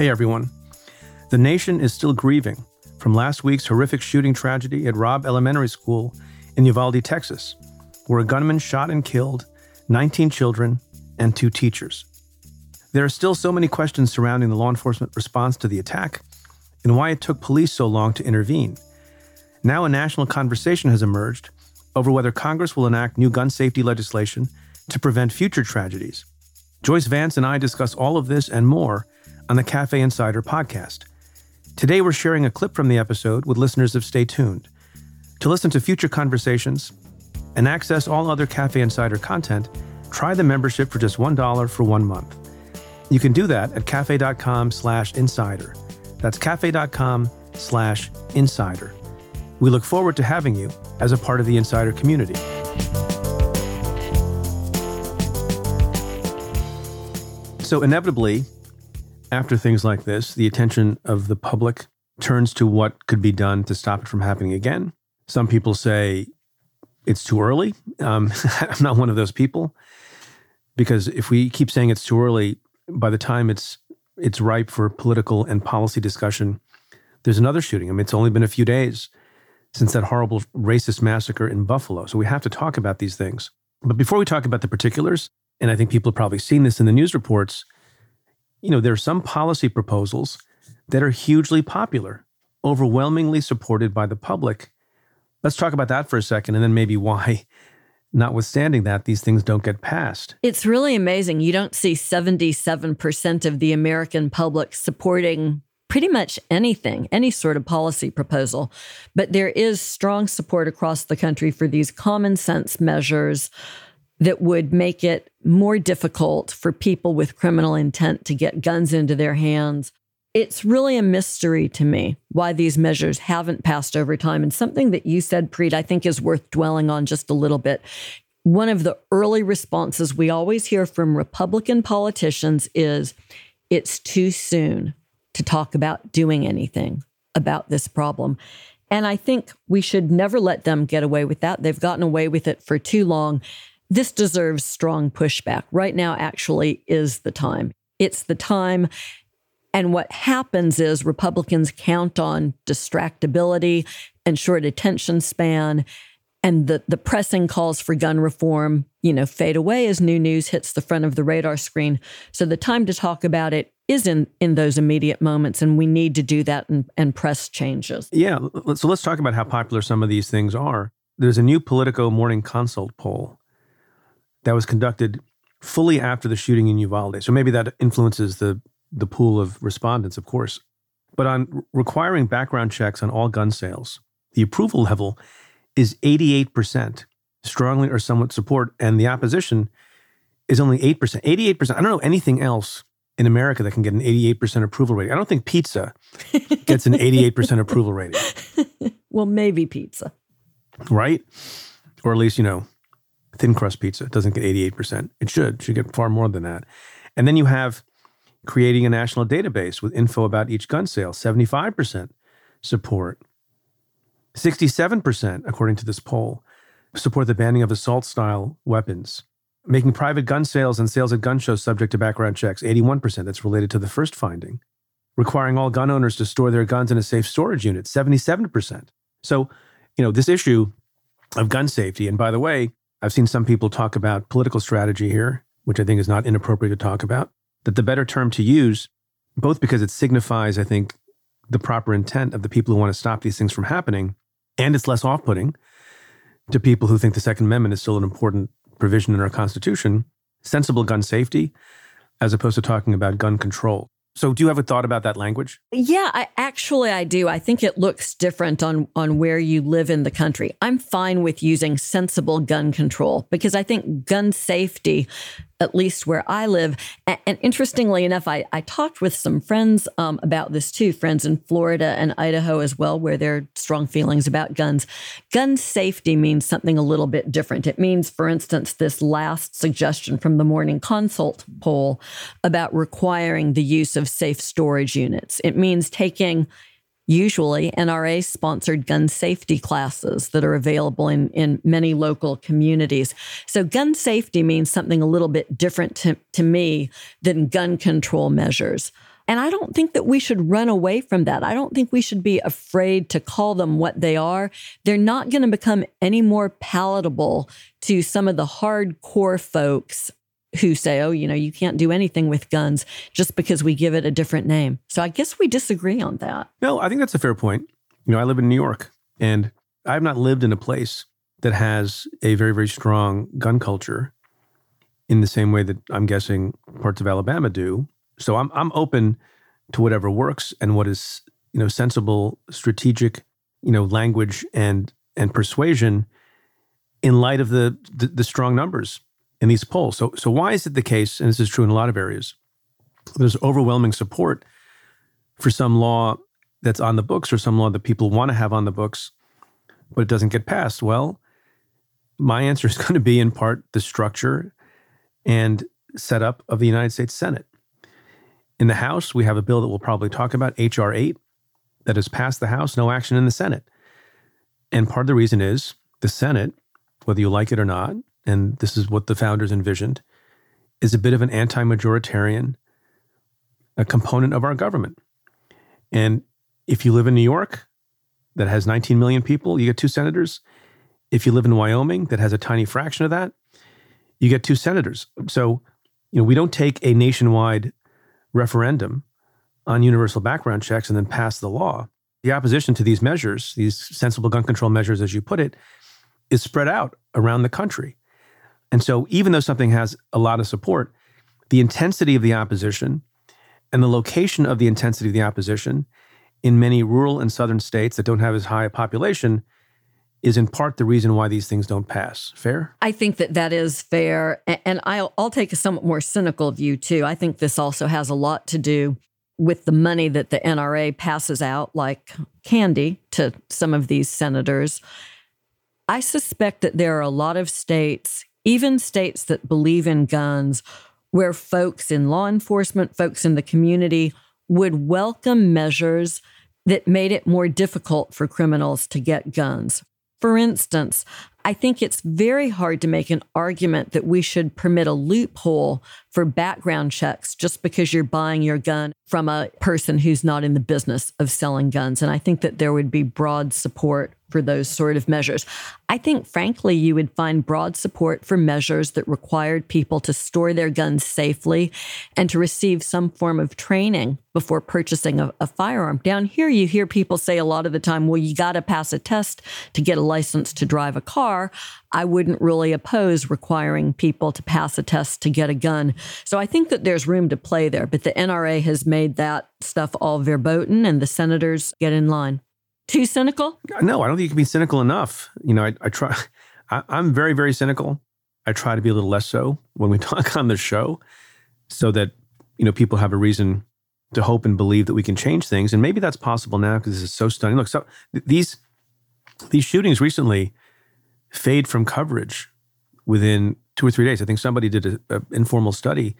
Hey everyone. The nation is still grieving from last week's horrific shooting tragedy at Robb Elementary School in Uvalde, Texas, where a gunman shot and killed 19 children and two teachers. There are still so many questions surrounding the law enforcement response to the attack and why it took police so long to intervene. Now, a national conversation has emerged over whether Congress will enact new gun safety legislation to prevent future tragedies. Joyce Vance and I discuss all of this and more on the Cafe Insider podcast. Today, we're sharing a clip from the episode with listeners of Stay Tuned. To listen to future conversations and access all other Cafe Insider content, try the membership for just $1 for one month. You can do that at cafe.com slash insider. That's cafe.com slash insider. We look forward to having you as a part of the insider community. So, inevitably, after things like this, the attention of the public turns to what could be done to stop it from happening again. Some people say it's too early. Um, I'm not one of those people because if we keep saying it's too early, by the time it's it's ripe for political and policy discussion, there's another shooting. I mean, it's only been a few days since that horrible racist massacre in Buffalo. So we have to talk about these things. But before we talk about the particulars, and I think people have probably seen this in the news reports, you know, there are some policy proposals that are hugely popular, overwhelmingly supported by the public. Let's talk about that for a second and then maybe why notwithstanding that, these things don't get passed. It's really amazing. You don't see 77% of the American public supporting pretty much anything, any sort of policy proposal. But there is strong support across the country for these common sense measures that would make it more difficult for people with criminal intent to get guns into their hands. It's really a mystery to me why these measures haven't passed over time. And something that you said, Preet, I think is worth dwelling on just a little bit. One of the early responses we always hear from Republican politicians is it's too soon to talk about doing anything about this problem. And I think we should never let them get away with that. They've gotten away with it for too long. This deserves strong pushback. Right now, actually, is the time. It's the time. And what happens is Republicans count on distractibility and short attention span. And the, the pressing calls for gun reform, you know, fade away as new news hits the front of the radar screen. So the time to talk about it is in in those immediate moments, and we need to do that and, and press changes. Yeah. So let's talk about how popular some of these things are. There's a new Politico Morning Consult poll that was conducted fully after the shooting in Uvalde. So maybe that influences the the pool of respondents, of course. But on requiring background checks on all gun sales, the approval level is 88%, strongly or somewhat support, and the opposition is only 8%. 88%. I don't know anything else in America that can get an 88% approval rating. I don't think pizza gets an 88% approval rating. Well, maybe pizza. Right? Or at least, you know, thin crust pizza doesn't get 88%. It should. Should get far more than that. And then you have creating a national database with info about each gun sale, 75% support. 67%, according to this poll, support the banning of assault style weapons making private gun sales and sales at gun shows subject to background checks, 81%. That's related to the first finding. Requiring all gun owners to store their guns in a safe storage unit, 77%. So, you know, this issue of gun safety, and by the way, I've seen some people talk about political strategy here, which I think is not inappropriate to talk about, that the better term to use, both because it signifies, I think, the proper intent of the people who want to stop these things from happening, and it's less off putting to people who think the Second Amendment is still an important provision in our Constitution, sensible gun safety, as opposed to talking about gun control. So, do you have a thought about that language? Yeah, I, actually, I do. I think it looks different on on where you live in the country. I'm fine with using sensible gun control because I think gun safety at least where I live. And, interestingly enough, I, I talked with some friends um, about this too, friends in Florida and Idaho as well, where there are strong feelings about guns. Gun safety means something a little bit different. It means, for instance, this last suggestion from the Morning Consult poll about requiring the use of safe storage units. It means taking usually NRA sponsored gun safety classes that are available in, in many local communities. So, gun safety means something a little bit different to, to me than gun control measures. And I don't think that we should run away from that. I don't think we should be afraid to call them what they are. They're not going to become any more palatable to some of the hardcore folks who say, oh, you know, you can't do anything with guns just because we give it a different name. So I guess we disagree on that. No, I think that's a fair point. You know, I live in New York and I have not lived in a place that has a very, very strong gun culture in the same way that I'm guessing parts of Alabama do. So I'm I'm open to whatever works and what is you know sensible, strategic, you know language and and persuasion in light of the, the, the strong numbers in these polls. So so why is it the case? And this is true in a lot of areas. There's overwhelming support for some law that's on the books or some law that people want to have on the books, but it doesn't get passed. Well, my answer is going to be in part the structure and setup of the United States Senate. In the House, we have a bill that we'll probably talk about, H.R. 8, that has passed the House, no action in the Senate. And part of the reason is the Senate, whether you like it or not, and this is what the founders envisioned, is a bit of an anti majoritarian component of our government. And if you live in New York, that has 19 million people, you get two senators. If you live in Wyoming, that has a tiny fraction of that, you get two senators. So, you know, we don't take a nationwide referendum on universal background checks and then pass the law. The opposition to these measures, these sensible gun control measures, as you put it, is spread out around the country. And so, even though something has a lot of support, the intensity of the opposition and the location of the intensity of the opposition in many rural and southern states that don't have as high a population is in part the reason why these things don't pass. Fair? I think that that is fair. And I'll, I'll take a somewhat more cynical view too. I think this also has a lot to do with the money that the NRA passes out like candy to some of these senators. I suspect that there are a lot of states, even states that believe in guns, where folks in law enforcement, folks in the community would welcome measures that made it more difficult for criminals to get guns. For instance, I think it's very hard to make an argument that we should permit a loophole for background checks just because you're buying your gun from a person who's not in the business of selling guns. And I think that there would be broad support for those sort of measures. I think, frankly, you would find broad support for measures that required people to store their guns safely and to receive some form of training before purchasing a, a firearm. Down here, you hear people say a lot of the time, well, you got to pass a test to get a license to drive a car. I wouldn't really oppose requiring people to pass a test to get a gun. So I think that there's room to play there, but the NRA has made that stuff all verboten and the senators get in line. Too cynical? No, I don't think you can be cynical enough. You know, I, I try, I, I'm very, very cynical. I try to be a little less so when we talk on the show so that, you know, people have a reason to hope and believe that we can change things. And maybe that's possible now because this is so stunning. Look, so these, these shootings recently fade from coverage within two or three days. I think somebody did an informal study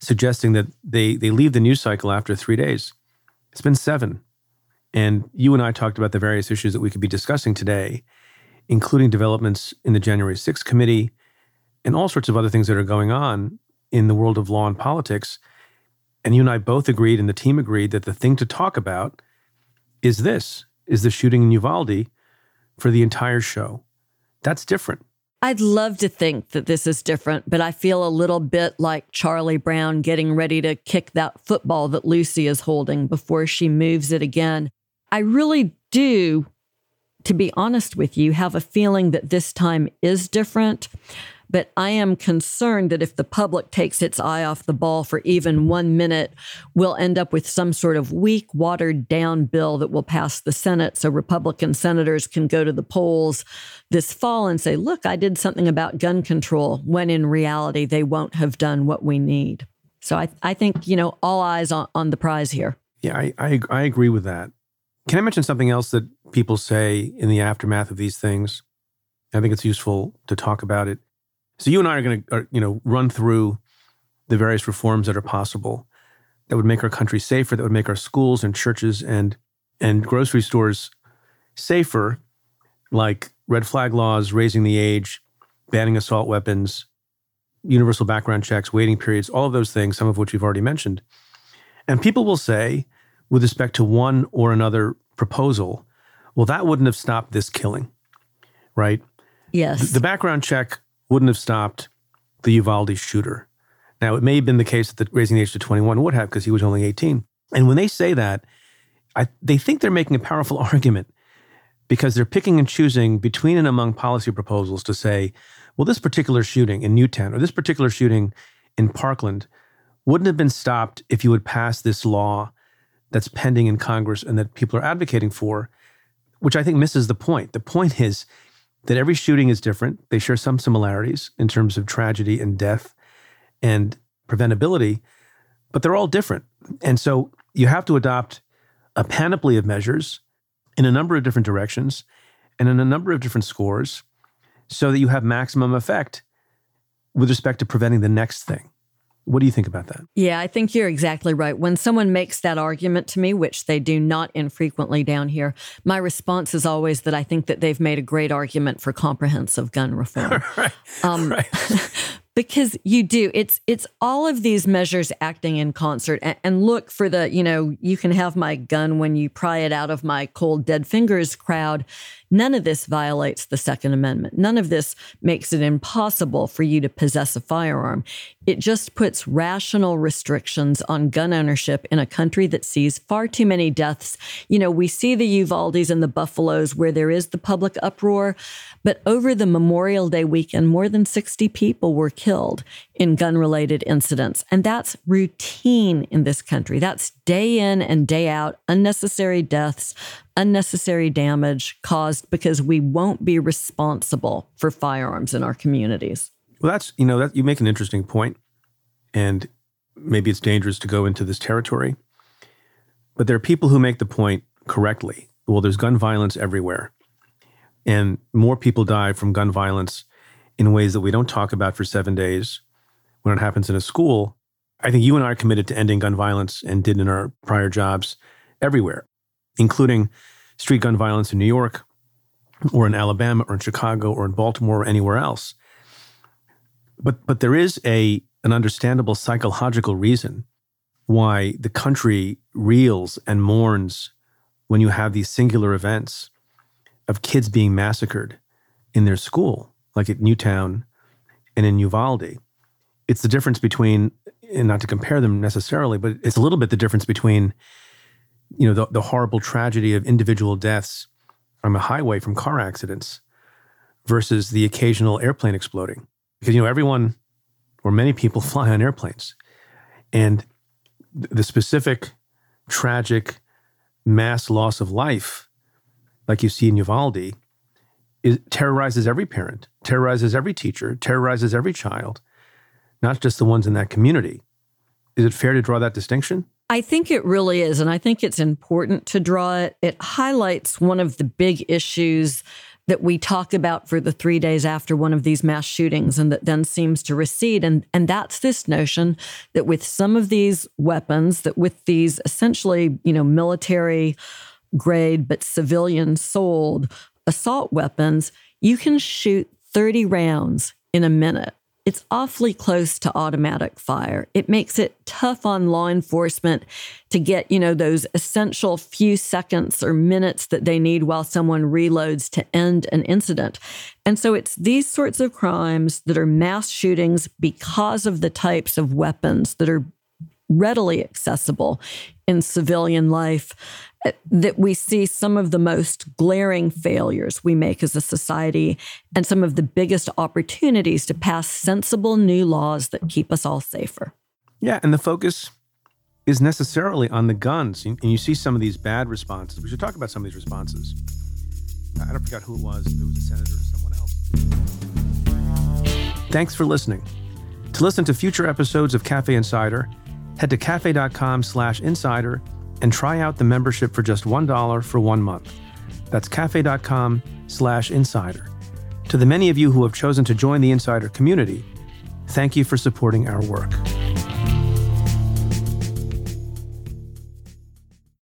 suggesting that they, they leave the news cycle after three days. It's been seven. And you and I talked about the various issues that we could be discussing today, including developments in the January 6th committee and all sorts of other things that are going on in the world of law and politics. And you and I both agreed, and the team agreed, that the thing to talk about is this is the shooting in Uvalde for the entire show. That's different. I'd love to think that this is different, but I feel a little bit like Charlie Brown getting ready to kick that football that Lucy is holding before she moves it again. I really do, to be honest with you, have a feeling that this time is different. But I am concerned that if the public takes its eye off the ball for even one minute, we'll end up with some sort of weak, watered down bill that will pass the Senate so Republican senators can go to the polls this fall and say, look, I did something about gun control, when in reality, they won't have done what we need. So I, I think, you know, all eyes on, on the prize here. Yeah, I, I, I agree with that. Can I mention something else that people say in the aftermath of these things? I think it's useful to talk about it. So you and I are going to, you know, run through the various reforms that are possible that would make our country safer, that would make our schools and churches and and grocery stores safer, like red flag laws, raising the age, banning assault weapons, universal background checks, waiting periods, all of those things, some of which we've already mentioned. And people will say, with respect to one or another proposal, well, that wouldn't have stopped this killing, right? Yes. The background check wouldn't have stopped the Uvalde shooter. Now, it may have been the case that raising the age to 21 would have because he was only 18. And when they say that, I, they think they're making a powerful argument because they're picking and choosing between and among policy proposals to say, well, this particular shooting in Newtown or this particular shooting in Parkland wouldn't have been stopped if you had passed this law that's pending in Congress and that people are advocating for, which I think misses the point. The point is that every shooting is different. They share some similarities in terms of tragedy and death and preventability, but they're all different. And so you have to adopt a panoply of measures in a number of different directions and in a number of different scores so that you have maximum effect with respect to preventing the next thing. What do you think about that? Yeah, I think you're exactly right. When someone makes that argument to me, which they do not infrequently down here, my response is always that I think that they've made a great argument for comprehensive gun reform. right. Um, right. because you do it's it's all of these measures acting in concert and, and, look for the you know you can have my gun when you pry it out of my cold dead fingers crowd none of this violates the second amendment none of this makes it impossible for you to possess a firearm it just puts rational restrictions on gun ownership in a country that sees far too many deaths you know we see the uvaldes and the buffaloes where there is the public uproar but over the memorial day weekend more than 60 people were killed in gun related incidents. And that's routine in this country. That's day in and day out, unnecessary deaths, unnecessary damage caused because we won't be responsible for firearms in our communities. Well, that's, you know, that you make an interesting point, and maybe it's dangerous to go into this territory. But there are people who make the point correctly. Well, there's gun violence everywhere. And more people die from gun violence in ways that we don't talk about for seven days when it happens in a school. I think you and I are committed to ending gun violence and did in our prior jobs everywhere, including street gun violence in New York or in Alabama or in Chicago or in Baltimore or anywhere else. But but there is a an understandable psychological reason why the country reels and mourns when you have these singular events of kids being massacred in their school like at Newtown and in Uvalde. It's the difference between, and not to compare them necessarily, but it's a little bit the difference between, you know, the, the horrible tragedy of individual deaths on the highway from car accidents versus the occasional airplane exploding. Because, you know, everyone or many people fly on airplanes. And the specific tragic mass loss of life, like you see in Uvalde, terrorizes every parent, terrorizes every teacher, terrorizes every child, not just the ones in that community. Is it fair to draw that distinction? I think it really is. And I think it's important to draw it. It highlights one of the big issues that we talk about for the three days after one of these mass shootings and that then seems to recede. And, and that's this notion that with some of these weapons, that with these essentially, you know, military grade but civilian sold assault weapons, you can shoot 30 rounds in a minute. It's awfully close to automatic fire. It makes it tough on law enforcement to get, you know, those essential few seconds or minutes that they need while someone reloads to end an incident. And so it's these sorts of crimes that are mass shootings because of the types of weapons that are readily accessible in civilian life eh, that we see some of the most glaring failures we make as a society and some of the biggest opportunities to pass sensible new laws that keep us all safer. Yeah, and the focus is necessarily on the guns. And you see some of these bad responses. We should talk about some of these responses. I don't forget who it was, if it was a senator or someone else. Thanks for listening. To listen to future episodes of Cafe Insider, head to cafe.com slash insider and try out the membership for just $1 for one month. That's cafe.com slash insider. To the many of you who have chosen to join the insider community, thank you for supporting our work.